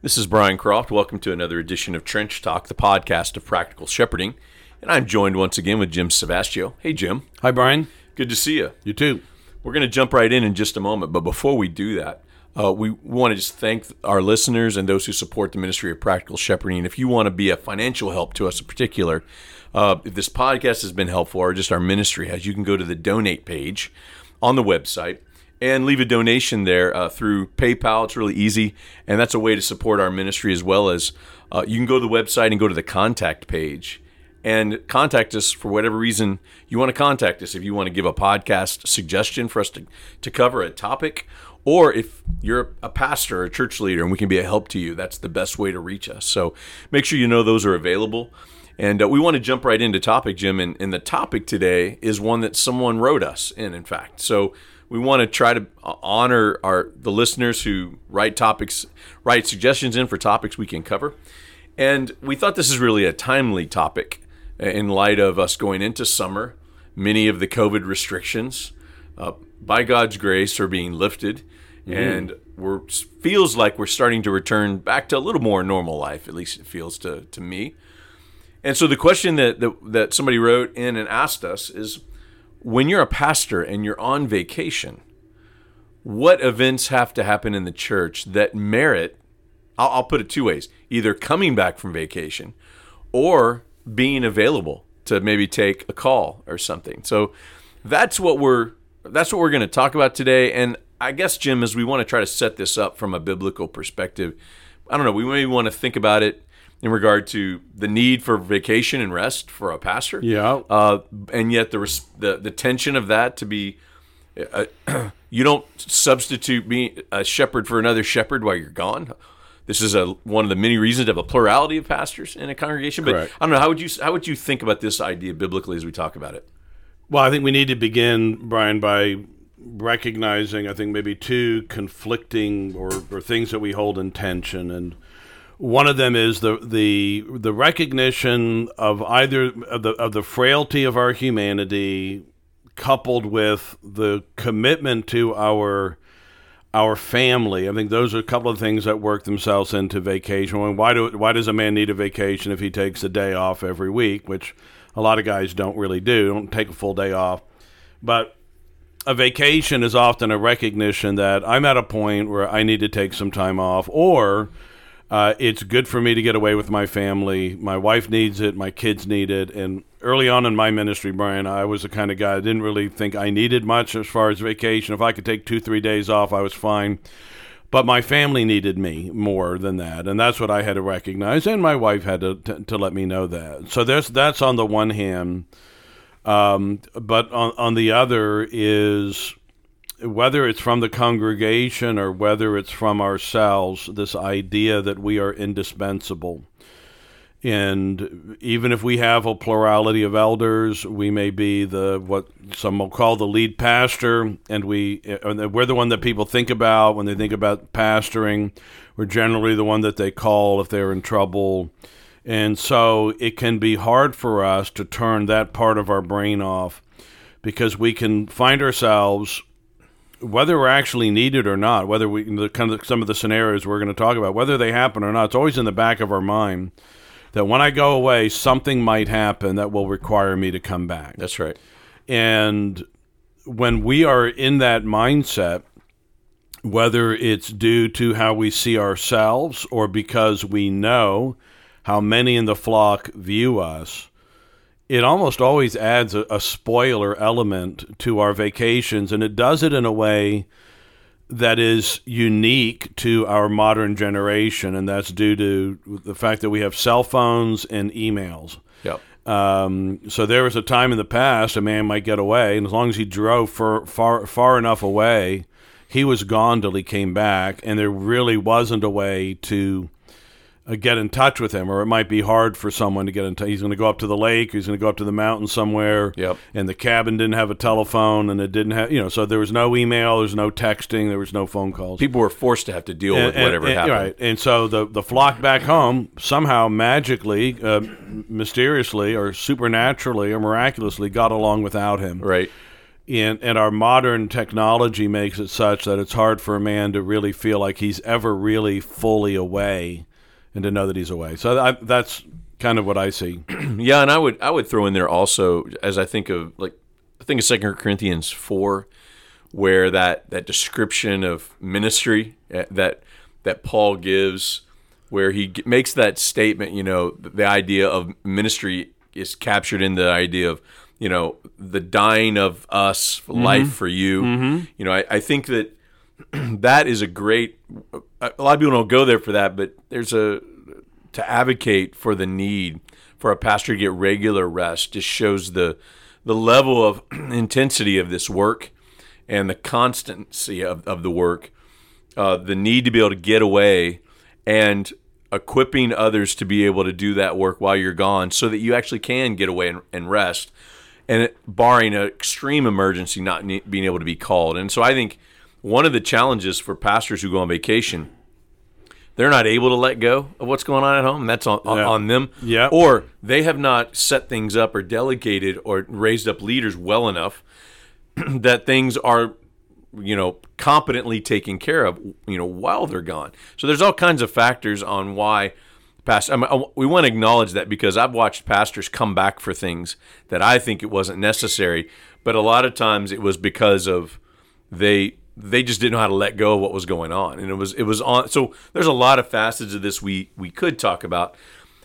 This is Brian Croft. Welcome to another edition of Trench Talk, the podcast of practical shepherding. And I'm joined once again with Jim Savastio. Hey, Jim. Hi, Brian. Good to see you. You too. We're going to jump right in in just a moment. But before we do that, uh, we want to just thank our listeners and those who support the ministry of practical shepherding. If you want to be a financial help to us in particular, uh, if this podcast has been helpful or just our ministry has, you can go to the donate page on the website and leave a donation there uh, through PayPal. It's really easy, and that's a way to support our ministry as well as uh, you can go to the website and go to the contact page and contact us for whatever reason you want to contact us. If you want to give a podcast suggestion for us to, to cover a topic, or if you're a pastor or a church leader and we can be a help to you, that's the best way to reach us. So make sure you know those are available. And uh, we want to jump right into topic, Jim. And, and the topic today is one that someone wrote us in, in fact. So we want to try to uh, honor our the listeners who write topics, write suggestions in for topics we can cover. And we thought this is really a timely topic in light of us going into summer. Many of the COVID restrictions, uh, by God's grace, are being lifted, mm-hmm. and we're feels like we're starting to return back to a little more normal life. At least it feels to to me. And so the question that, that, that somebody wrote in and asked us is when you're a pastor and you're on vacation, what events have to happen in the church that merit, I'll, I'll put it two ways, either coming back from vacation or being available to maybe take a call or something. So that's what we're that's what we're going to talk about today and I guess Jim as we want to try to set this up from a biblical perspective, I don't know, we maybe want to think about it in regard to the need for vacation and rest for a pastor. Yeah. Uh, and yet the, the the tension of that to be, uh, you don't substitute being a shepherd for another shepherd while you're gone. This is a one of the many reasons to have a plurality of pastors in a congregation. But Correct. I don't know how would you how would you think about this idea biblically as we talk about it? Well, I think we need to begin, Brian, by recognizing I think maybe two conflicting or, or things that we hold in tension and one of them is the the the recognition of either of the of the frailty of our humanity, coupled with the commitment to our our family. I think those are a couple of things that work themselves into vacation. Why do why does a man need a vacation if he takes a day off every week? Which a lot of guys don't really do. Don't take a full day off, but a vacation is often a recognition that I'm at a point where I need to take some time off, or uh, it's good for me to get away with my family. My wife needs it. My kids need it. And early on in my ministry, Brian, I was the kind of guy I didn't really think I needed much as far as vacation. If I could take two, three days off, I was fine. But my family needed me more than that, and that's what I had to recognize. And my wife had to to, to let me know that. So there's that's on the one hand, um, but on on the other is whether it's from the congregation or whether it's from ourselves, this idea that we are indispensable. And even if we have a plurality of elders, we may be the what some will call the lead pastor, and we uh, we're the one that people think about when they think about pastoring. We're generally the one that they call if they're in trouble, and so it can be hard for us to turn that part of our brain off because we can find ourselves whether we're actually needed or not, whether we the kind of some of the scenarios we're going to talk about, whether they happen or not, it's always in the back of our mind that when I go away, something might happen that will require me to come back. That's right. And when we are in that mindset, whether it's due to how we see ourselves or because we know how many in the flock view us, it almost always adds a, a, spoiler element to our vacations, and it does it in a way that is unique to our modern generation, and that's due to the fact that we have cell phones and emails. Yep. Um, so there was a time in the past a man might get away, and as long as he drove for, far far enough away, he was gone till he came back, and there really wasn't a way to get in touch with him, or it might be hard for someone to get in touch. He's going to go up to the lake, he's going to go up to the mountain somewhere. Yep. And the cabin didn't have a telephone, and it didn't have, you know, so there was no email, there was no texting, there was no phone calls. People were forced to have to deal and, with whatever and, happened. Right. And so the the flock back home somehow magically, uh, mysteriously, or supernaturally, or miraculously got along without him. Right. and and our modern technology makes it such that it's hard for a man to really feel like he's ever really fully away, and to know that he's away. So I, that's kind of what I see. yeah, and I would I would throw in there also as I think of like I think of Second Corinthians four, where that that description of ministry uh, that that Paul gives, where he makes that statement. You know, the idea of ministry is captured in the idea of you know the dying of us life for you you know I, I think that that is a great a lot of people don't go there for that but there's a to advocate for the need for a pastor to get regular rest just shows the the level of intensity of this work and the constancy of, of the work uh, the need to be able to get away and equipping others to be able to do that work while you're gone so that you actually can get away and, and rest and it, barring an extreme emergency not ne- being able to be called. And so i think one of the challenges for pastors who go on vacation they're not able to let go of what's going on at home that's on, on, Yeah. on them Yeah. or they have not set things up or delegated or raised up leaders well enough that things are you know competently taken care of you know while they're gone so there's all kinds of factors on why past I mean, I- we want to acknowledge that because I've watched pastors come back for things that I think it wasn't necessary but a lot of times it was because of they they just didn't know how to let go of what was going on. And it was it was on so there's a lot of facets of this we we could talk about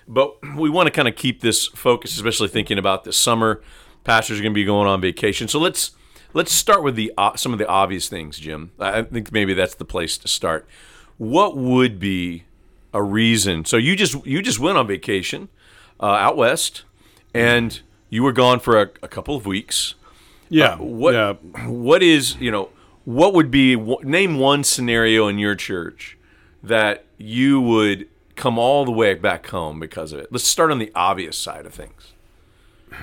but we want to kind of keep this focus especially thinking about this summer. Pastors are going to be going on vacation. So let's let's start with the uh, some of the obvious things jim. I think maybe that's the place to start. What would be a reason? So you just you just went on vacation uh, out west and you were gone for a, a couple of weeks. Yeah. what Yeah. what is you know what would be name one scenario in your church that you would come all the way back home because of it let's start on the obvious side of things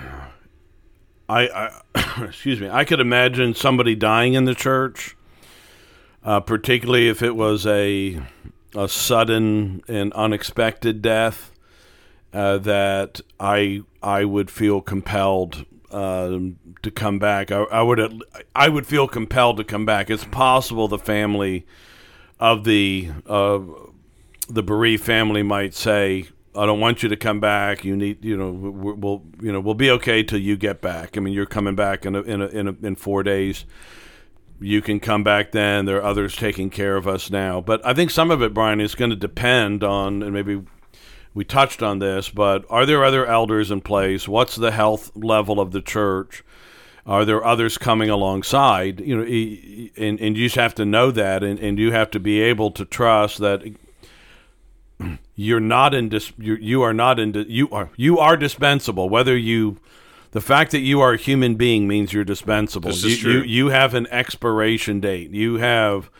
I, I excuse me. I could imagine somebody dying in the church, uh, particularly if it was a a sudden and unexpected death. Uh, that I I would feel compelled um, to come back. I, I would I would feel compelled to come back. It's possible the family of the uh, the bereaved family might say, "I don't want you to come back. You need, you know, we'll, we'll you know, we'll be okay till you get back. I mean, you're coming back in a, in a, in, a, in four days. You can come back then. There are others taking care of us now. But I think some of it, Brian, is going to depend on, and maybe we touched on this, but are there other elders in place? What's the health level of the church? Are there others coming alongside? You know, and, and you just have to know that, and, and you have to be able to trust that you're not in dis- you you are not in di- you are you are dispensable. Whether you the fact that you are a human being means you're dispensable. This you, is true. you you have an expiration date. You have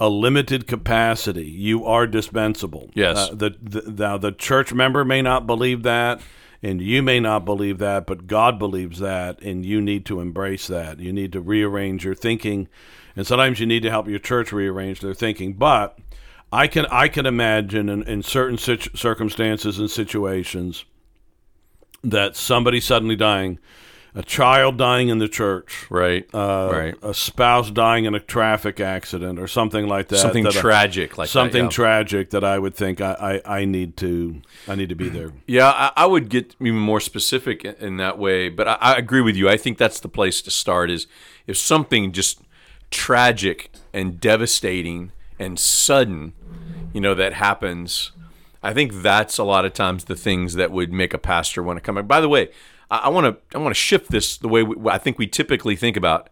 a limited capacity. You are dispensable. Yes. Uh, the, the now the church member may not believe that, and you may not believe that, but God believes that, and you need to embrace that. You need to rearrange your thinking, and sometimes you need to help your church rearrange their thinking. But I can I can imagine in, in certain situ- circumstances and situations that somebody suddenly dying, a child dying in the church, right uh, right a spouse dying in a traffic accident or something like that. something that I- tragic like that, something yeah. tragic that I would think I, I, I need to I need to be there. Yeah, I, I would get even more specific in, in that way, but I, I agree with you. I think that's the place to start. Is if something just tragic and devastating and sudden, you know, that happens. I think that's a lot of times the things that would make a pastor want to come back. By the way, I want to I want to shift this the way we, I think we typically think about.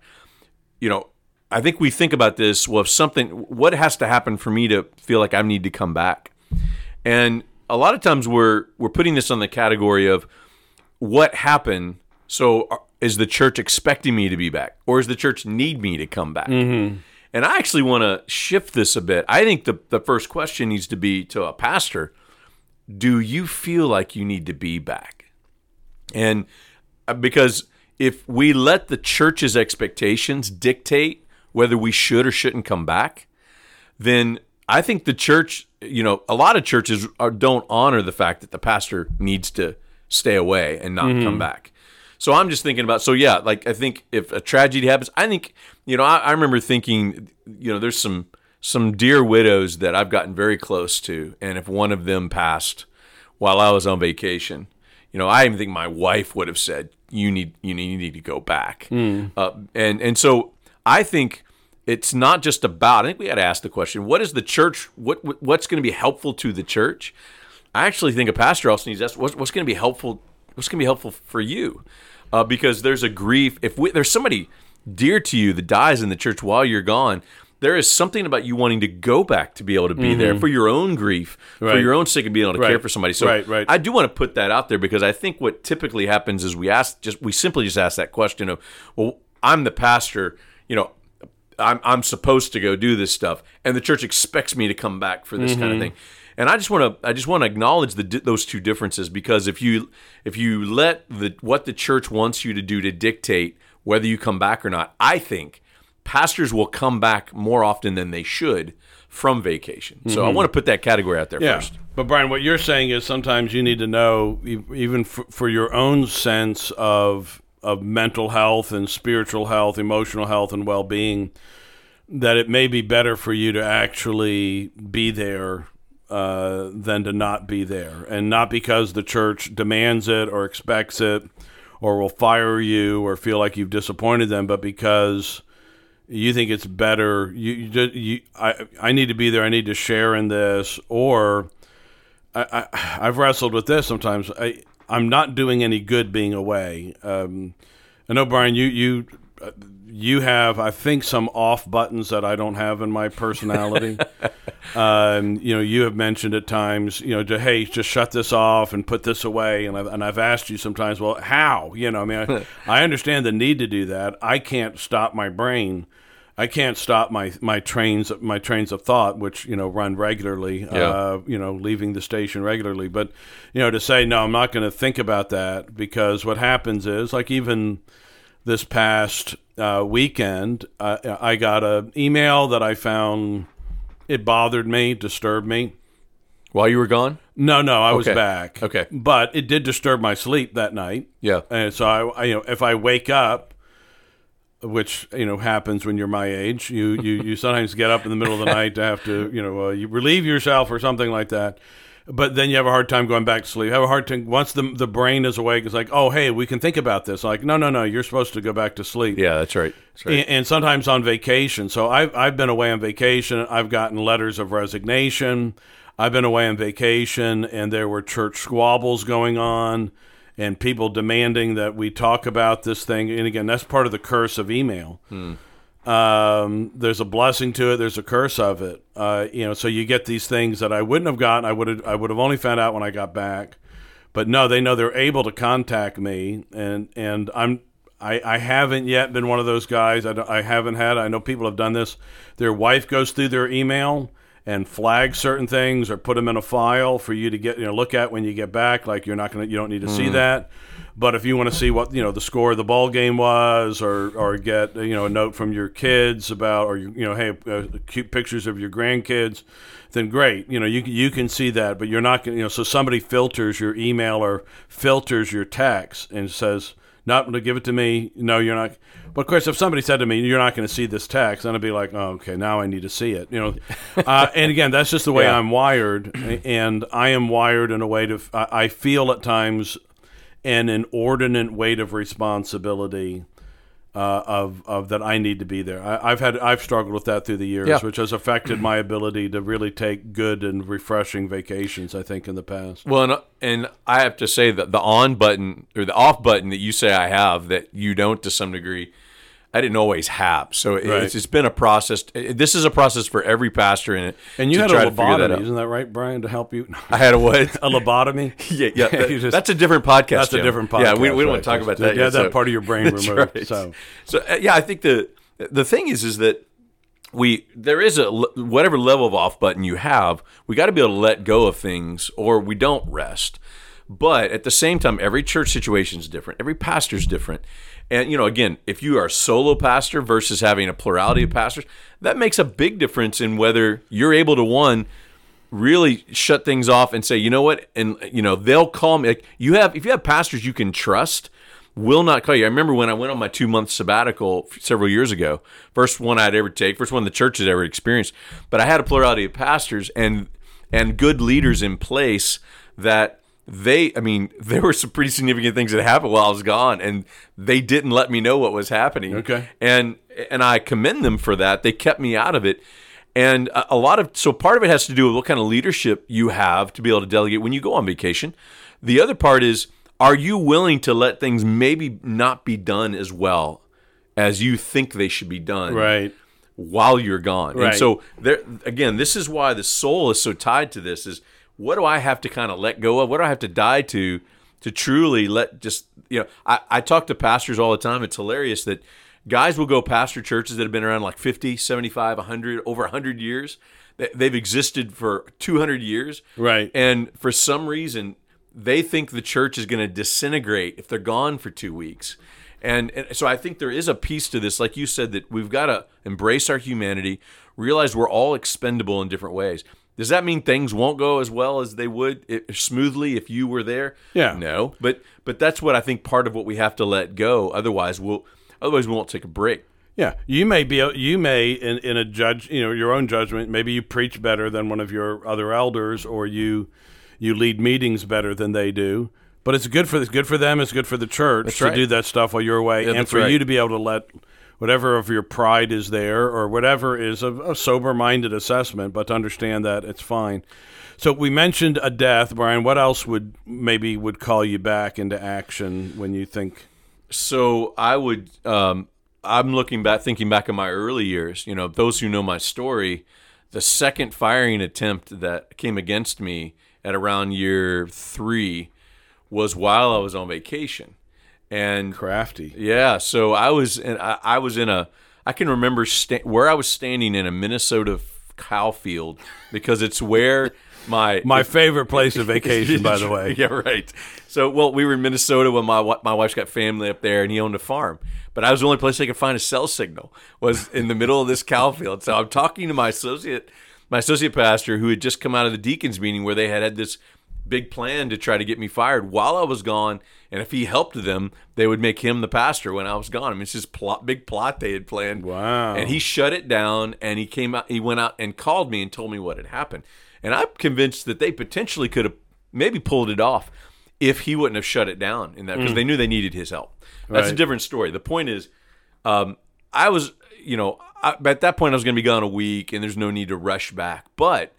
You know, I think we think about this. Well, if something, what has to happen for me to feel like I need to come back? And a lot of times we're we're putting this on the category of what happened. So uh, is the church expecting me to be back, or does the church need me to come back? Mm-hmm. And I actually want to shift this a bit. I think the the first question needs to be to a pastor: Do you feel like you need to be back? And uh, because if we let the church's expectations dictate whether we should or shouldn't come back, then I think the church, you know, a lot of churches are, don't honor the fact that the pastor needs to stay away and not come back. So I'm just thinking about. So yeah, like I think if a tragedy happens, I think you know I, I remember thinking you know there's some some dear widows that I've gotten very close to, and if one of them passed while I was on vacation, you know I even think my wife would have said you need you need, you need to go back, uh, and and so I think it's not just about. I think we got to ask the question: What is the church? What what- what's going to be helpful to the church? I actually think a pastor also needs to ask what's, what's going to be helpful. What's going to be helpful for you? Uh, because there's a grief. If we, there's somebody dear to you that dies in the church while you're gone, there is something about you wanting to go back to be able to be there for your own grief, for Mm-hmm. Your own sake, and being able to care for somebody. So Right, right. I do want to put that out there because I think what typically happens is we ask just we simply just ask that question of, well, I'm the pastor, you know, I'm I'm supposed to go do this stuff, and the church expects me to come back for this kind of thing. And I just want to I just want to acknowledge the those two differences because if you if you let the what the church wants you to do to dictate whether you come back or not, I think pastors will come back more often than they should from vacation. So I want to put that category out there Yeah. first. But Brian, what you're saying is sometimes you need to know, even for, for your own sense of of mental health and spiritual health, emotional health, and well being, that it may be better for you to actually be there uh, than to not be there, and not because the church demands it or expects it, or will fire you or feel like you've disappointed them, but because you think it's better you, you, you I, I need to be there i need to share in this or I, I, i've wrestled with this sometimes. I, i'm not doing any good being away. Um, i know brian you you uh, you have i think some off buttons that i don't have in my personality. Um, you know you have mentioned at times you know to, hey just shut this off and put this away. And I've, and I've asked you sometimes well how? You know i mean I, I understand the need to do that. I can't stop my brain I can't stop my my trains my trains of thought, which you know run regularly. Uh, you know, leaving the station regularly. But you know, to say no, I'm not going to think about that because what happens is like even this past uh, weekend, uh, I got an email that I found it bothered me, disturbed me. While you were gone? No, no, I was back. Okay. but it did disturb my sleep that night. Yeah. And so I, I, you know, if I wake up, which you know happens when you're my age, you you you sometimes get up in the middle of the night to have to you know uh, you relieve yourself or something like that. But then you have a hard time going back to sleep. You have a hard time once the the brain is awake. It's like, oh hey, we can think about this. Like, no, no, no, you're supposed to go back to sleep. Yeah, that's right. That's right. And, and sometimes on vacation. So I've, I've been away on vacation. I've gotten letters of resignation. I've been away on vacation, and there were church squabbles going on and people demanding that we talk about this thing. And again, that's part of the curse of email. Um, there's a blessing to it. There's a curse of it. Uh, you know, so you get these things that I wouldn't have gotten. I would have. I would have only found out when I got back. But no, they know they're able to contact me, and and I'm. I, I haven't yet been one of those guys. I, I haven't had. I know people have done this. Their wife goes through their email and flag certain things or put them in a file for you to get you know look at when you get back. Like you're not gonna you don't need to see that. But if you want to see what you know the score of the ball game was, or or get you know a note from your kids about, or you know hey uh, cute pictures of your grandkids, then great. You know you can- you can see that, but you're not going to you know so somebody filters your email or filters your text and says not going to give it to me. No, you're not. But of course, if somebody said to me, "You're not going to see this text," then I'd be like, "Oh, okay, now I need to see it." You know, uh, and again, that's just the way Yeah. I'm wired, and I am wired in a way to. I I feel at times an inordinate weight of responsibility uh, of of that I need to be there. I, I've had I've struggled with that through the years, Yeah. which has affected my ability to really take good and refreshing vacations. I think in the past. Well, and, and I have to say that the on button or the off button that you say I have that you don't to some degree, I didn't always have. So it- Right. it's, it's been a process. This is a process for every pastor in it. And you had a that lobotomy, out. isn't that right, Brian? To help you, I had a what? a lobotomy. yeah, yeah. that- just- that's a different podcast. That's a different podcast. Yeah, we, we don't want to talk about that. yet, that so- part of your brain removed. right. So so uh, yeah, I think the the thing is is that we there is a whatever level of off button you have, we got to be able to let go of things, or we don't rest. But at the same time, every church situation is different. Every pastor is different. And, you know, again, if you are a solo pastor versus having a plurality of pastors, that makes a big difference in whether you're able to, one, really shut things off and say, you know what? And, you know, they'll call me. Like, you have, if you have pastors you can trust, will not call you. I remember when I went on my two month sabbatical several years ago, first one I'd ever take, first one the church had ever experienced. But I had a plurality of pastors and and good leaders in place that they I mean, there were some pretty significant things that happened while I was gone and they didn't let me know what was happening. Okay. And and I commend them for that. They kept me out of it. And a lot of so part of it has to do with what kind of leadership you have to be able to delegate when you go on vacation. The other part is are you willing to let things maybe not be done as well as you think they should be done? Right. While you're gone. Right. And so there again, this is why the soul is so tied to this is what do I have to kind of let go of? What do I have to die to to truly let just you know, I, I talk to pastors all the time. It's hilarious that guys will go pastor churches that have been around like 50, 75, 100, over 100 years. They- They've existed for 200 years. Right. And for some reason, they think the church is going to disintegrate if they're gone for two weeks. And, and so I think there is a piece to this, like you said, that we've got to embrace our humanity, realize we're all expendable in different ways. Does that mean things won't go as well as they would smoothly if you were there? Yeah. No, but but that's what I think part of what we have to let go. Otherwise, we'll otherwise we won't take a break. Yeah, you may be you may in, in a judge you know your own judgment maybe you preach better than one of your other elders or you you lead meetings better than they do. But it's good for it's good for them. It's good for the church to right. do that stuff while you're away, Yeah, and for right. you to be able to let whatever of your pride is there or whatever is a, a sober-minded assessment, but to understand that it's fine. So we mentioned a death, Brian. What else would maybe would call you back into action when you think? So I would. Um, I'm looking back, thinking back in my early years. You know, those who know my story, the second firing attempt that came against me at around year three was while I was on vacation, and Crafty. yeah, so I was in, I, I was in a I can remember sta- where I was standing in a Minnesota cow field because it's where my My favorite place of vacation, by the way. yeah, right. So, well, we were in Minnesota when my my wife's got family up there, and he owned a farm. But I was the only place I could find a cell signal was in the middle of this cow field. So I'm talking to my associate, my associate pastor, who had just come out of the deacons meeting where they had had this big plan to try to get me fired while I was gone. And if he helped them, they would make him the pastor when I was gone. I mean, it's this plot, big plot they had planned. Wow. And he shut it down, and he came out. He went out and called me and told me what had happened. And I'm convinced that they potentially could have maybe pulled it off if he wouldn't have shut it down in that because they knew they needed his help. That's a different story. The point is, um, I was, you know, I, at that point I was going to be gone a week, and there's no need to rush back. But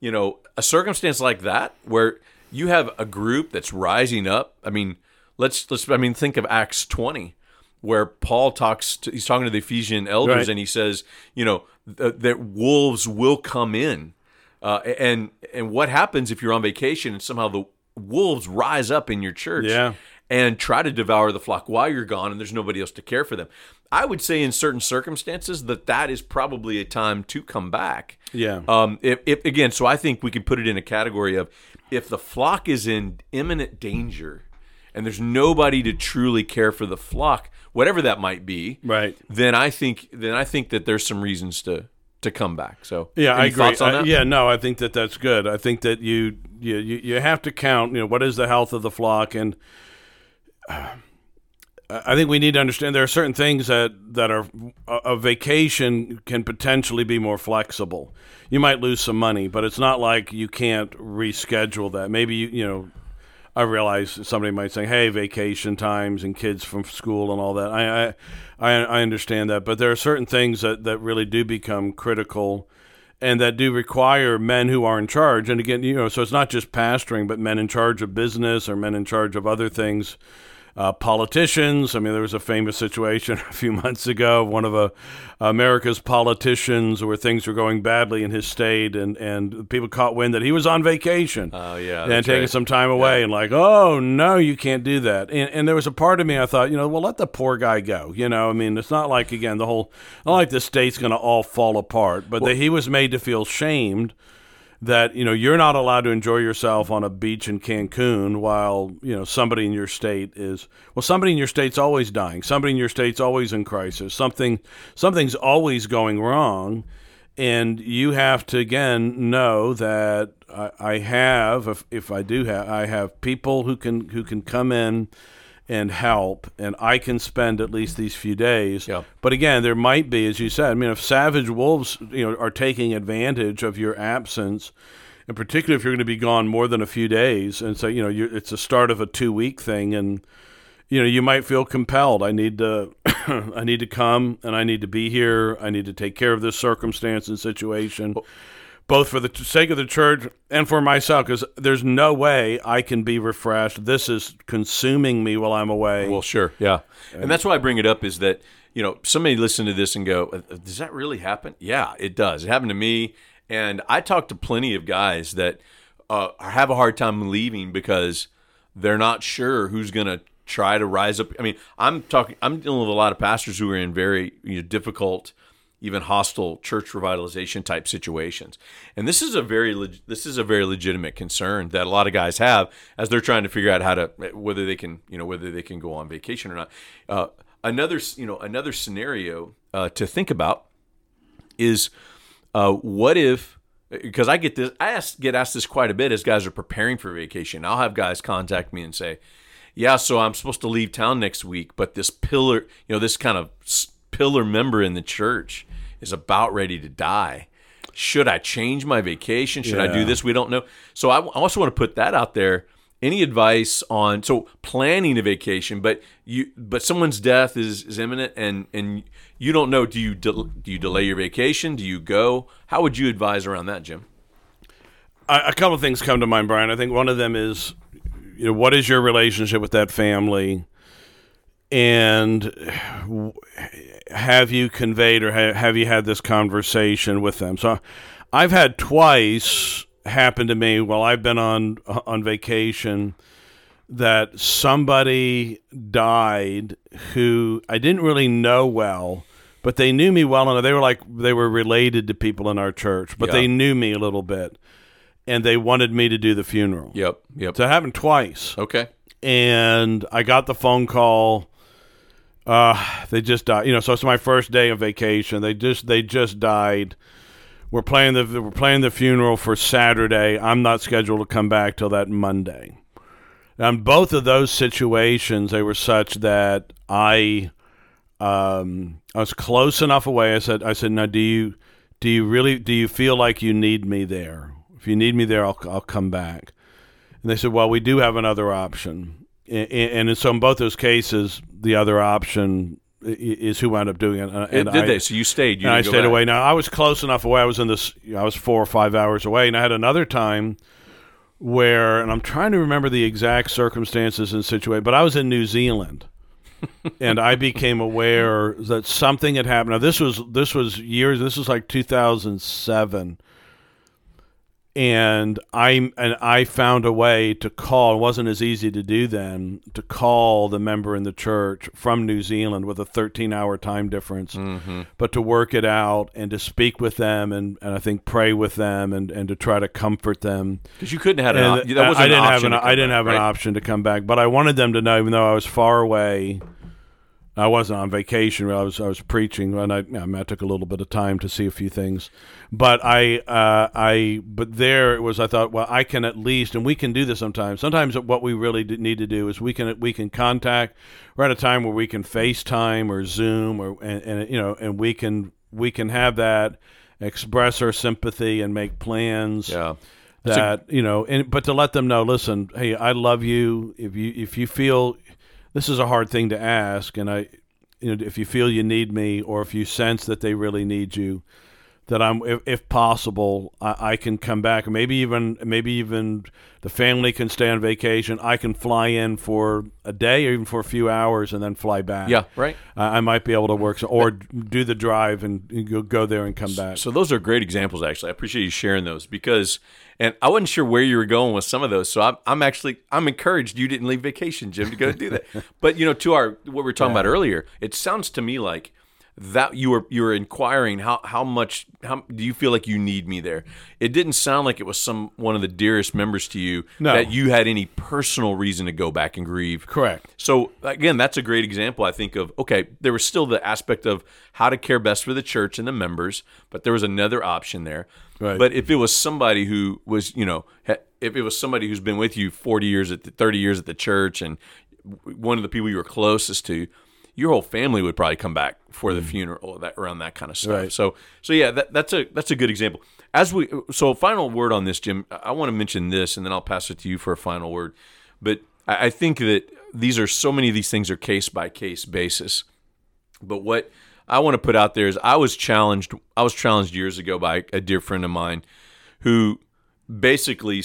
you know, a circumstance like that where you have a group that's rising up. I mean, let's let's. I mean, think of Acts 20, where Paul talks. To, he's talking to the Ephesian elders, Right. and he says, you know, th- that wolves will come in. Uh, and and what happens if you're on vacation and somehow the wolves rise up in your church Yeah. And try to devour the flock while you're gone and there's nobody else to care for them? I would say in certain circumstances that that is probably a time to come back. Yeah. Um, if, if again, so I think we can put it in a category of if the flock is in imminent danger and there's nobody to truly care for the flock, whatever that might be, Right. Then I think then I think that there's some reasons to to come back. So Yeah, I agree. I- that? yeah, no, I think that that's good. I think that you you you, you have to count. You know, what is the health of the flock, and uh, I think we need to understand there are certain things that that are a, a vacation can potentially be more flexible. You might lose some money, but it's not like you can't reschedule that. Maybe you you know. I realize somebody might say, "Hey, vacation times and kids from school and all that." I, I, I, understand that, but there are certain things that, that really do become critical, and that do require men who are in charge. And again, you know, so it's not just pastoring, but men in charge of business or men in charge of other things. Uh, politicians. I mean, there was a famous situation a few months ago. of One of uh, America's politicians, where things were going badly in his state, and, and people caught wind that he was on vacation Oh yeah. and taking right. some time away and like, oh no, you can't do that. And, and there was a part of me I thought, you know, well, let the poor guy go. You know, I mean, it's not like again the whole, not like the state's going to all fall apart, but that he was made to feel shamed that you know you're not allowed to enjoy yourself on a beach in Cancun while you know somebody in your state is well somebody in your state's always dying. Somebody in your state's always in crisis. Something something's always going wrong. And you have to again know that I, I have if, if I do have I have people who can who can come in and help, and I can spend at least these few days. Yeah. But again, there might be, as you said, I mean, if savage wolves, you know, are taking advantage of your absence, and particularly if you're going to be gone more than a few days, and so you know, it's the start of a two week thing, and you know, you might feel compelled. I need to, I need to come, and I need to be here. I need to take care of this circumstance and situation both for the sake of the church and for myself, because there's no way I can be refreshed. This is consuming me while I'm away. Well, sure, yeah, and that's why I bring it up is that you know somebody listen to this and go, "Uh, "Does that really happen?" Yeah, it does. It happened to me, and I talked to plenty of guys that uh, have a hard time leaving because they're not sure who's going to try to rise up. I mean, I'm talking. I'm dealing with a lot of pastors who are in very you know, difficult even hostile church revitalization type situations. And this is a very leg- this is a very legitimate concern that a lot of guys have as they're trying to figure out how to whether they can you know whether they can go on vacation or not. Uh, another you know another scenario uh, to think about is uh, what if because I get this I ask, get asked this quite a bit as guys are preparing for vacation. I'll have guys contact me and say, "Yeah, so I'm supposed to leave town next week, but this pillar, you know, this kind of pillar member in the church is about ready to die. Should I change my vacation? Should I do this? We don't know. So I also want to put that out there. Any advice on so planning a vacation, but you but someone's death is, is imminent and and you don't know. Do you del- do you delay your vacation? Do you go? How would you advise around that, Jim? a, a couple of things come to mind, Brian. I think one of them is, you know, what is your relationship with that family, and have you conveyed or ha- have you had this conversation with them? So, I've had twice happen to me while I've been on on vacation that somebody died who I didn't really know well, but they knew me well enough. They were like they were related to people in our church, but Yeah. they knew me a little bit, and they wanted me to do the funeral. Yep. Yep. So it happened twice, Okay. and I got the phone call. Uh, they just died. You know, so it's my first day of vacation. They just they just died. We're playing the we're playing the funeral for Saturday. I'm not scheduled to come back till that Monday. And both of those situations, they were such that I, um, I was close enough away. I said, I said, now do you, do you really, do you feel like you need me there? If you need me there, I'll, I'll come back. And they said, well, we do have another option. And, so in both those cases, the other option is who wound up doing it. And Did I, they? So you stayed. You and I stayed back. away. Now I was close enough away. I was in this. I was four or five hours away, and I had another time where, and I'm trying to remember the exact circumstances and situation, but I was in New Zealand, and I became aware that something had happened. Now this was this was years. This was like 2007. And I and I found a way to call. It wasn't as easy to do then to call the member in the church from New Zealand with a 13-hour time difference Mm-hmm. but to work it out and to speak with them and, and I think pray with them and, and to try to comfort them. Because you couldn't have an that wasn't I an didn't have an I didn't back, have an option to come back, but I wanted them to know, even though I was far away. I wasn't on vacation. I was I was preaching, and I, I, took a little bit of time to see a few things. But I uh, I but there it was. I thought, well, I can at least, and we can do this sometimes. Sometimes what we really need to do is we can we can contact. We're at a time where we can FaceTime or Zoom or and, and you know, and we can we can have that express our sympathy and make plans Yeah. That you know and but to let them know listen hey i love you if you if you feel this is a hard thing to ask and i you know if you feel you need me or if you sense that they really need you that i'm if, if possible I, I can come back maybe even maybe even the family can stay on vacation i can fly in for a day or even for a few hours and then fly back Yeah. Right. i, I might be able to work so, or do the drive and, and go, go there and come back So those are great examples, actually. I appreciate you sharing those because, and I wasn't sure where you were going with some of those. So I'm, I'm actually, I'm encouraged you didn't leave vacation, Jim, to go do that. but you know, to our what we were talking about earlier, it sounds to me like that you were you were inquiring how how much how do you feel like you need me there? It didn't sound like it was some one of the dearest members to you No. that you had any personal reason to go back and grieve. correct So again, that's a great example. I think of okay, there was still the aspect of how to care best for the church and the members, but there was another option there. Right. But if it was somebody who was, you know, if it was somebody who's been with you forty years at the thirty years at the church, and one of the people you were closest to, your whole family would probably come back for the mm. funeral that around that kind of stuff. Right. So so yeah, that, that's a that's a good example. As we so final word on this, Jim. I want to mention this, and then I'll pass it to you for a final word. But I, I think that these are so many of these things are case by case basis. But what I want to put out there is I was challenged. I was challenged years ago by a dear friend of mine who basically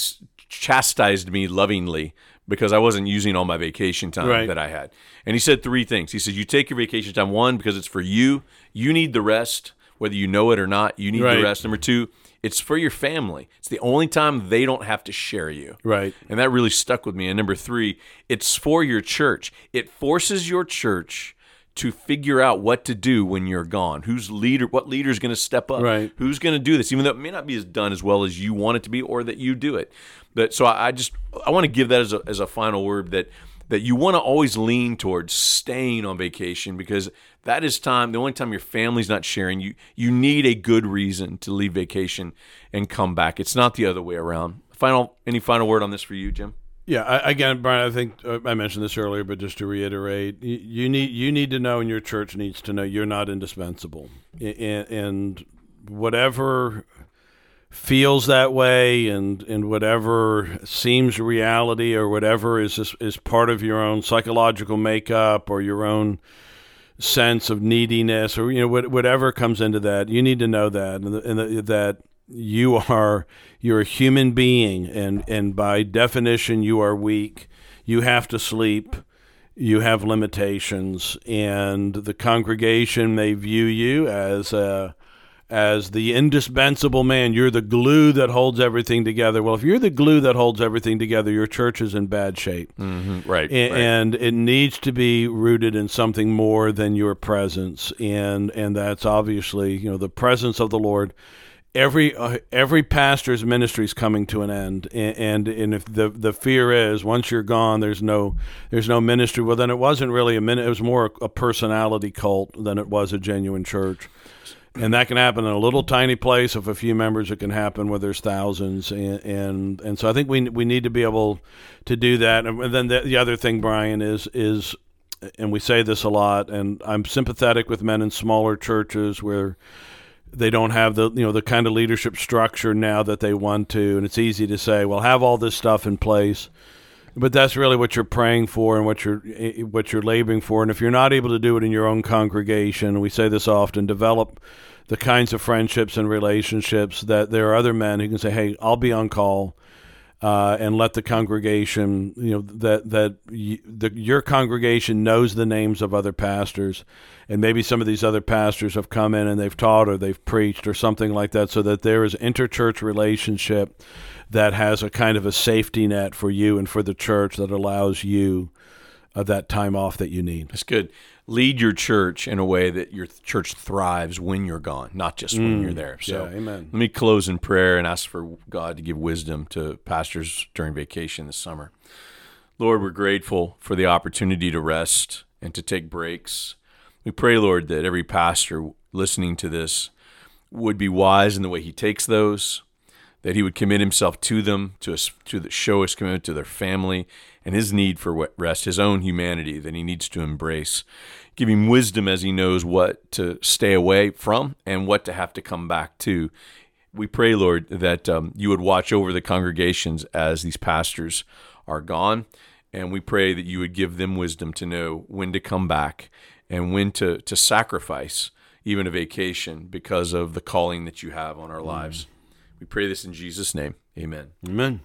chastised me lovingly because I wasn't using all my vacation time Right. that I had. And he said three things. He said, "You take your vacation time one because it's for you. You need the rest, whether you know it or not. You need Right. the rest. Number two, it's for your family. It's the only time they don't have to share you." Right. And that really stuck with me. And number three, it's for your church. It forces your church to figure out what to do when you're gone. Who's leader? What leader's going to step up? Right. Who's going to do this? Even though it may not be as done as well as you want it to be, or that you do it. But so I, I just I want to give that as a as a final word that that you want to always lean towards staying on vacation because that is time the only time your family's not sharing you you need a good reason to leave vacation and come back it's not the other way around final any final word on this for you jim Yeah, I, again, Brian. I think uh, I mentioned this earlier, but just to reiterate, you, you need you need to know, and your church needs to know, you're not indispensable, and, and whatever feels that way, and and whatever seems reality, or whatever is is, is part of your own psychological makeup or your own sense of neediness, or you know whatever comes into that, you need to know that, and, and that you are you're a human being and and by definition you are weak. You have to sleep. You have limitations. And the congregation may view you as a as the indispensable man. You're the glue that holds everything together. Well if you're the glue that holds everything together your church is in bad shape. Mm-hmm. Right, a- and it needs to be rooted in something more than your presence. And and that's obviously you know the presence of the lord every uh, every pastor's ministry is coming to an end and, and and if the the fear is once you're gone there's no there's no ministry well then it wasn't really a min it was more a personality cult than it was a genuine church and that can happen in a little tiny place of a few members. It can happen where there's thousands, and and, and so I think we we need to be able to do that. And then the, the other thing, Brian, is is, and we say this a lot, and I'm sympathetic with men in smaller churches where they don't have the you know the kind of leadership structure now that they want to, and it's easy to say, well, have all this stuff in place. But that's really what you're praying for and what you're eh, what you're laboring for. And if you're not able to do it in your own congregation, we say this often: develop the kinds of friendships and relationships that there are other men who can say, "Hey, I'll be on call," uh, and let the congregation, you know, that that y- the, your congregation knows the names of other pastors, and maybe some of these other pastors have come in and they've taught or they've preached or something like that, so that there is interchurch relationship that has a kind of a safety net for you and for the church that allows you uh, that time off that you need. That's good. Lead your church in a way that your church thrives when you're gone, not just when you're there. So, Mm. yeah, amen. Let me close in prayer and ask for God to give wisdom to pastors during vacation this summer. Lord, we're grateful for the opportunity to rest and to take breaks. We pray, Lord, that every pastor listening to this would be wise in the way he takes those, that he would commit himself to them, to us, to the, show his commitment to their family and his need for rest, his own humanity that he needs to embrace. Give him wisdom as he knows what to stay away from and what to have to come back to. We pray, Lord, that um, you would watch over the congregations as these pastors are gone. And we pray that you would give them wisdom to know when to come back and when to, to sacrifice even a vacation because of the calling that you have on our lives. We pray this in Jesus' name. Amen. Amen.